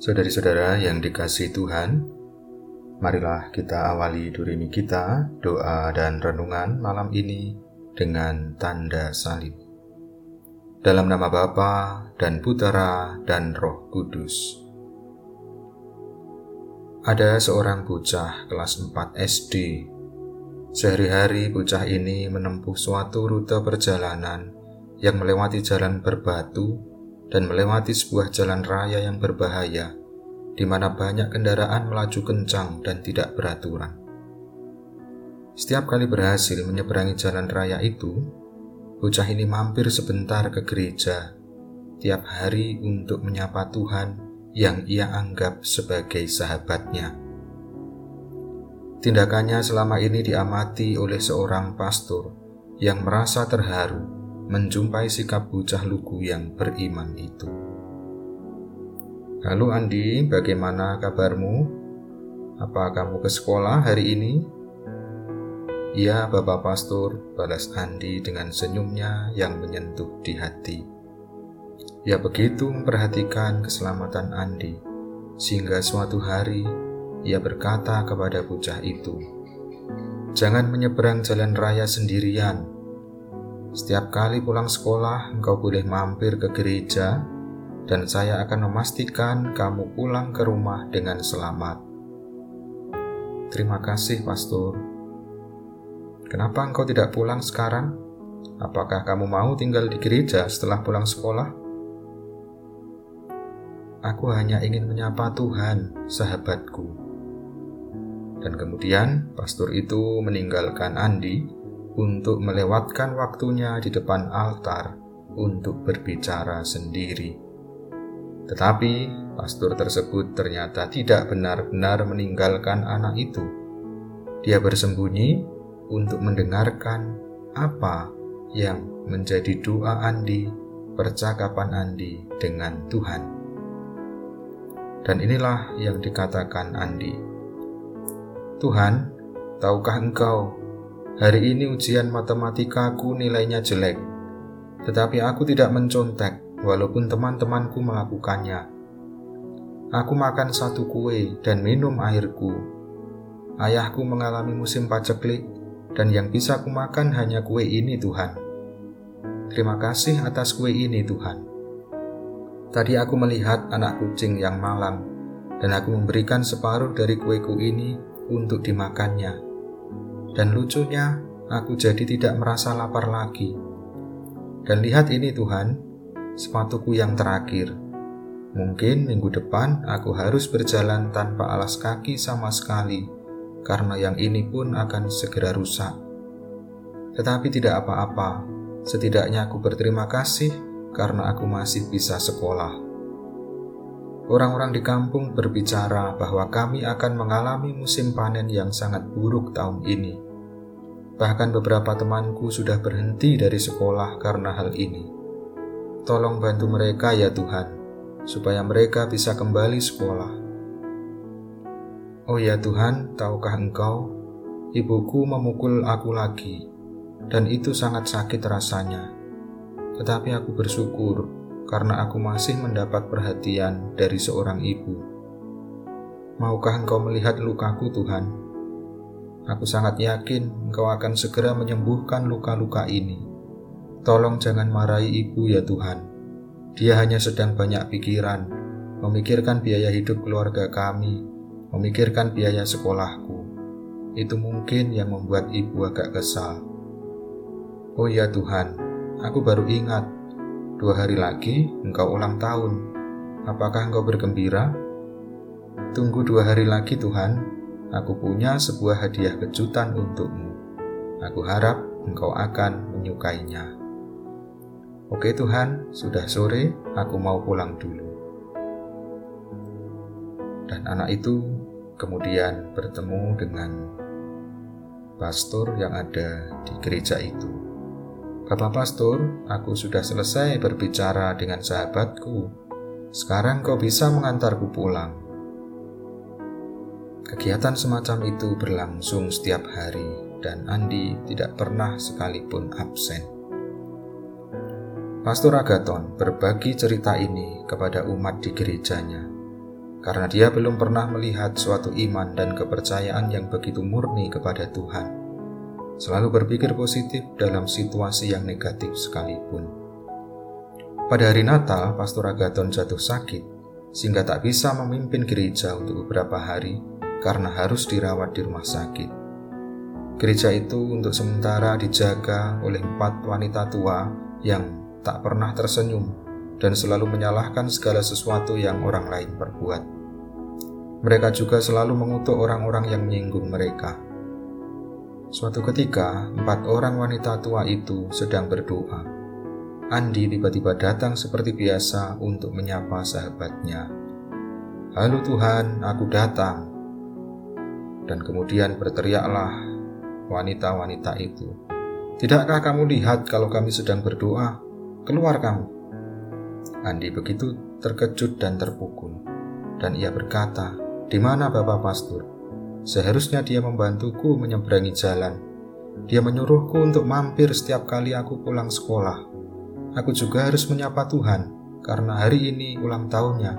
Saudari-saudara yang dikasih Tuhan, marilah kita awali durimi kita, doa dan renungan malam ini dengan tanda salib. Dalam nama Bapa dan Putera dan Roh Kudus. Ada seorang bocah kelas 4 SD. Sehari-hari bocah ini menempuh suatu rute perjalanan yang melewati jalan berbatu dan melewati sebuah jalan raya yang berbahaya, di mana banyak kendaraan melaju kencang dan tidak beraturan. Setiap kali berhasil menyeberangi jalan raya itu, bocah ini mampir sebentar ke gereja tiap hari untuk menyapa Tuhan yang ia anggap sebagai sahabatnya. Tindakannya selama ini diamati oleh seorang pastor yang merasa terharu menjumpai sikap bocah lugu yang beriman itu. Halo Andi, bagaimana kabarmu? Apa kamu ke sekolah hari ini? Iya, Bapak Pastor, balas Andi dengan senyumnya yang menyentuh di hati. Ya begitu memperhatikan keselamatan Andi, sehingga suatu hari ia berkata kepada bocah itu, Jangan menyeberang jalan raya sendirian, setiap kali pulang sekolah, engkau boleh mampir ke gereja, dan saya akan memastikan kamu pulang ke rumah dengan selamat. Terima kasih, Pastor. Kenapa engkau tidak pulang sekarang? Apakah kamu mau tinggal di gereja setelah pulang sekolah? Aku hanya ingin menyapa Tuhan, sahabatku. Dan kemudian, pastor itu meninggalkan Andi untuk melewatkan waktunya di depan altar untuk berbicara sendiri. Tetapi pastor tersebut ternyata tidak benar-benar meninggalkan anak itu. Dia bersembunyi untuk mendengarkan apa yang menjadi doa Andi, percakapan Andi dengan Tuhan. Dan inilah yang dikatakan Andi. Tuhan, tahukah engkau Hari ini ujian matematikaku nilainya jelek, tetapi aku tidak mencontek walaupun teman-temanku melakukannya. Aku makan satu kue dan minum airku. Ayahku mengalami musim paceklik, dan yang bisa kumakan hanya kue ini Tuhan. Terima kasih atas kue ini Tuhan. Tadi aku melihat anak kucing yang malang, dan aku memberikan separuh dari kueku ini untuk dimakannya dan lucunya, aku jadi tidak merasa lapar lagi. Dan lihat ini Tuhan, sepatuku yang terakhir. Mungkin minggu depan aku harus berjalan tanpa alas kaki sama sekali, karena yang ini pun akan segera rusak. Tetapi tidak apa-apa, setidaknya aku berterima kasih karena aku masih bisa sekolah. Orang-orang di kampung berbicara bahwa kami akan mengalami musim panen yang sangat buruk tahun ini. Bahkan beberapa temanku sudah berhenti dari sekolah karena hal ini. Tolong bantu mereka ya Tuhan, supaya mereka bisa kembali sekolah. Oh ya Tuhan, tahukah Engkau, ibuku memukul aku lagi, dan itu sangat sakit rasanya. Tetapi aku bersyukur karena aku masih mendapat perhatian dari seorang ibu. Maukah engkau melihat lukaku, Tuhan? Aku sangat yakin engkau akan segera menyembuhkan luka-luka ini. Tolong jangan marahi ibu ya Tuhan. Dia hanya sedang banyak pikiran, memikirkan biaya hidup keluarga kami, memikirkan biaya sekolahku. Itu mungkin yang membuat ibu agak kesal. Oh ya Tuhan, aku baru ingat Dua hari lagi engkau ulang tahun. Apakah engkau bergembira? Tunggu dua hari lagi Tuhan, aku punya sebuah hadiah kejutan untukmu. Aku harap engkau akan menyukainya. Oke Tuhan, sudah sore, aku mau pulang dulu. Dan anak itu kemudian bertemu dengan pastor yang ada di gereja itu. Bapak Pastor, aku sudah selesai berbicara dengan sahabatku. Sekarang kau bisa mengantarku pulang. Kegiatan semacam itu berlangsung setiap hari, dan Andi tidak pernah sekalipun absen. Pastor Agaton berbagi cerita ini kepada umat di gerejanya. karena dia belum pernah melihat suatu iman dan kepercayaan yang begitu murni kepada Tuhan. Selalu berpikir positif dalam situasi yang negatif sekalipun. Pada hari Natal, Pastor Agaton jatuh sakit, sehingga tak bisa memimpin gereja untuk beberapa hari karena harus dirawat di rumah sakit. Gereja itu untuk sementara dijaga oleh empat wanita tua yang tak pernah tersenyum dan selalu menyalahkan segala sesuatu yang orang lain perbuat. Mereka juga selalu mengutuk orang-orang yang menyinggung mereka. Suatu ketika, empat orang wanita tua itu sedang berdoa. Andi tiba-tiba datang seperti biasa untuk menyapa sahabatnya. Halo Tuhan, aku datang. Dan kemudian berteriaklah wanita-wanita itu. Tidakkah kamu lihat kalau kami sedang berdoa? Keluar kamu. Andi begitu terkejut dan terpukul, dan ia berkata, "Di mana Bapak Pastor? Seharusnya dia membantuku menyeberangi jalan. Dia menyuruhku untuk mampir setiap kali aku pulang sekolah. Aku juga harus menyapa Tuhan, karena hari ini ulang tahunnya,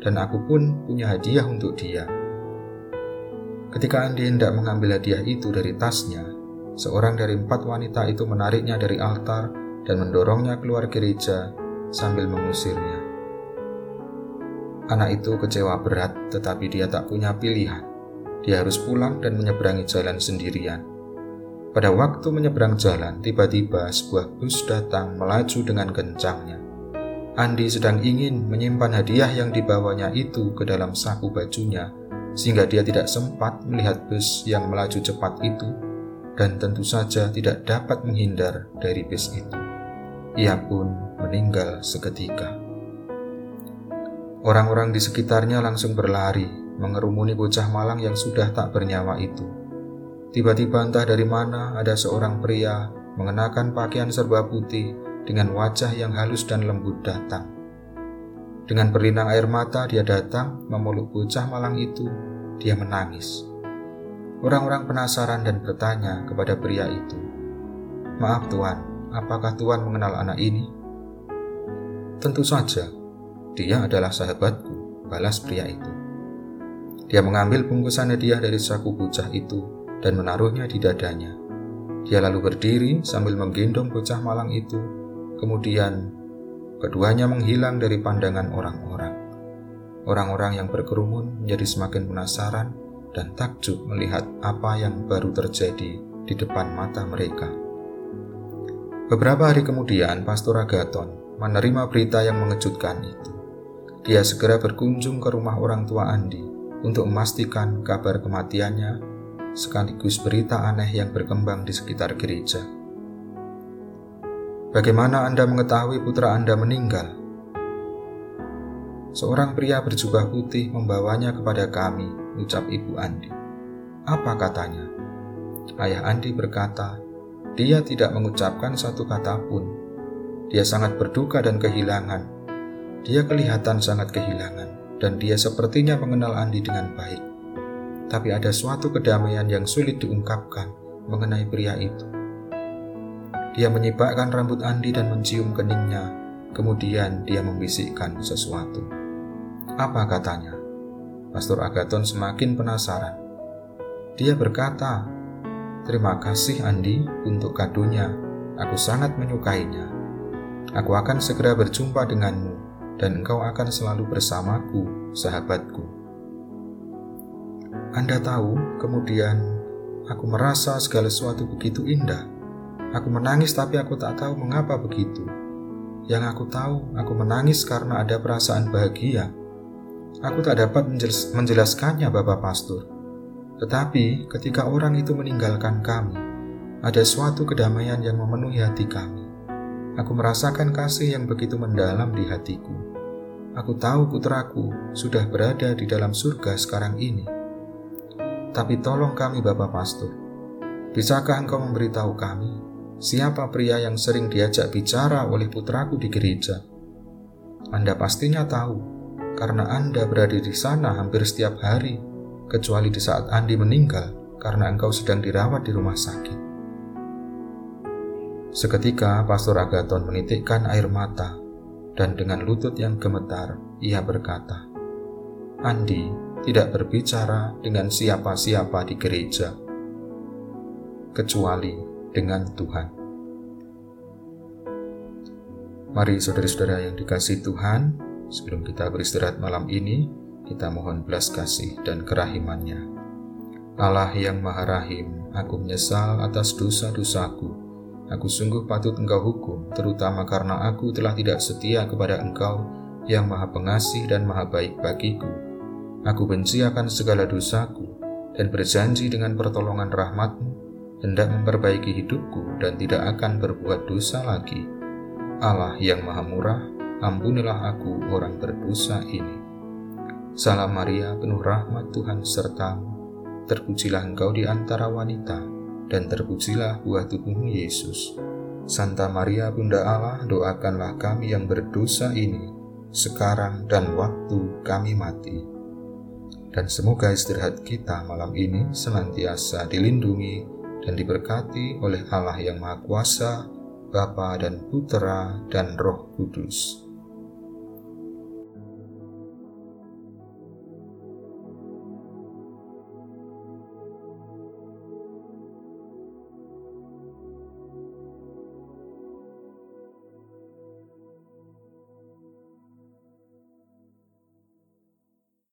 dan aku pun punya hadiah untuk dia." Ketika Andi hendak mengambil hadiah itu dari tasnya, seorang dari empat wanita itu menariknya dari altar dan mendorongnya keluar gereja sambil mengusirnya. Anak itu kecewa berat, tetapi dia tak punya pilihan. Dia harus pulang dan menyeberangi jalan sendirian. Pada waktu menyeberang jalan, tiba-tiba sebuah bus datang melaju dengan kencangnya. Andi sedang ingin menyimpan hadiah yang dibawanya itu ke dalam saku bajunya, sehingga dia tidak sempat melihat bus yang melaju cepat itu, dan tentu saja tidak dapat menghindar dari bus itu. Ia pun meninggal seketika. Orang-orang di sekitarnya langsung berlari, mengerumuni bocah malang yang sudah tak bernyawa itu. Tiba-tiba entah dari mana ada seorang pria mengenakan pakaian serba putih dengan wajah yang halus dan lembut datang. Dengan berlinang air mata dia datang memeluk bocah malang itu, dia menangis. Orang-orang penasaran dan bertanya kepada pria itu, Maaf Tuan, apakah Tuan mengenal anak ini? Tentu saja, dia adalah sahabatku, balas pria itu. Dia mengambil bungkusan hadiah dari saku bocah itu dan menaruhnya di dadanya. Dia lalu berdiri sambil menggendong bocah malang itu. Kemudian, keduanya menghilang dari pandangan orang-orang. Orang-orang yang berkerumun menjadi semakin penasaran dan takjub melihat apa yang baru terjadi di depan mata mereka. Beberapa hari kemudian, Pastor Agaton menerima berita yang mengejutkan itu. Dia segera berkunjung ke rumah orang tua Andi untuk memastikan kabar kematiannya sekaligus berita aneh yang berkembang di sekitar gereja. Bagaimana Anda mengetahui putra Anda meninggal? Seorang pria berjubah putih membawanya kepada kami, ucap ibu Andi. Apa katanya? Ayah Andi berkata, dia tidak mengucapkan satu kata pun dia sangat berduka dan kehilangan. Dia kelihatan sangat kehilangan, dan dia sepertinya mengenal Andi dengan baik. Tapi ada suatu kedamaian yang sulit diungkapkan mengenai pria itu. Dia menyibakkan rambut Andi dan mencium keningnya, kemudian dia membisikkan sesuatu. Apa katanya? Pastor Agaton semakin penasaran. Dia berkata, Terima kasih Andi untuk kadonya. Aku sangat menyukainya. Aku akan segera berjumpa denganmu, dan engkau akan selalu bersamaku, sahabatku. Anda tahu, kemudian aku merasa segala sesuatu begitu indah. Aku menangis, tapi aku tak tahu mengapa begitu. Yang aku tahu, aku menangis karena ada perasaan bahagia. Aku tak dapat menjelaskannya, Bapak Pastor. Tetapi ketika orang itu meninggalkan kami, ada suatu kedamaian yang memenuhi hati kami. Aku merasakan kasih yang begitu mendalam di hatiku. Aku tahu putraku sudah berada di dalam surga sekarang ini. Tapi tolong kami Bapak Pastor, bisakah engkau memberitahu kami siapa pria yang sering diajak bicara oleh putraku di gereja? Anda pastinya tahu, karena Anda berada di sana hampir setiap hari, kecuali di saat Andi meninggal karena engkau sedang dirawat di rumah sakit. Seketika Pastor Agaton menitikkan air mata dan dengan lutut yang gemetar ia berkata, Andi tidak berbicara dengan siapa-siapa di gereja, kecuali dengan Tuhan. Mari saudara-saudara yang dikasih Tuhan, sebelum kita beristirahat malam ini, kita mohon belas kasih dan kerahimannya. Allah yang maha rahim, aku menyesal atas dosa-dosaku. Aku sungguh patut engkau hukum, terutama karena aku telah tidak setia kepada engkau yang maha pengasih dan maha baik bagiku Aku benci akan segala dosaku dan berjanji dengan pertolongan rahmatmu hendak memperbaiki hidupku dan tidak akan berbuat dosa lagi. Allah yang maha murah, ampunilah aku orang berdosa ini. Salam Maria, penuh rahmat Tuhan sertamu. Terpujilah engkau di antara wanita, dan terpujilah buah tubuhmu Yesus. Santa Maria Bunda Allah, doakanlah kami yang berdosa ini, sekarang dan waktu kami mati dan semoga istirahat kita malam ini senantiasa dilindungi dan diberkati oleh Allah yang Maha Kuasa, Bapa dan Putera dan Roh Kudus.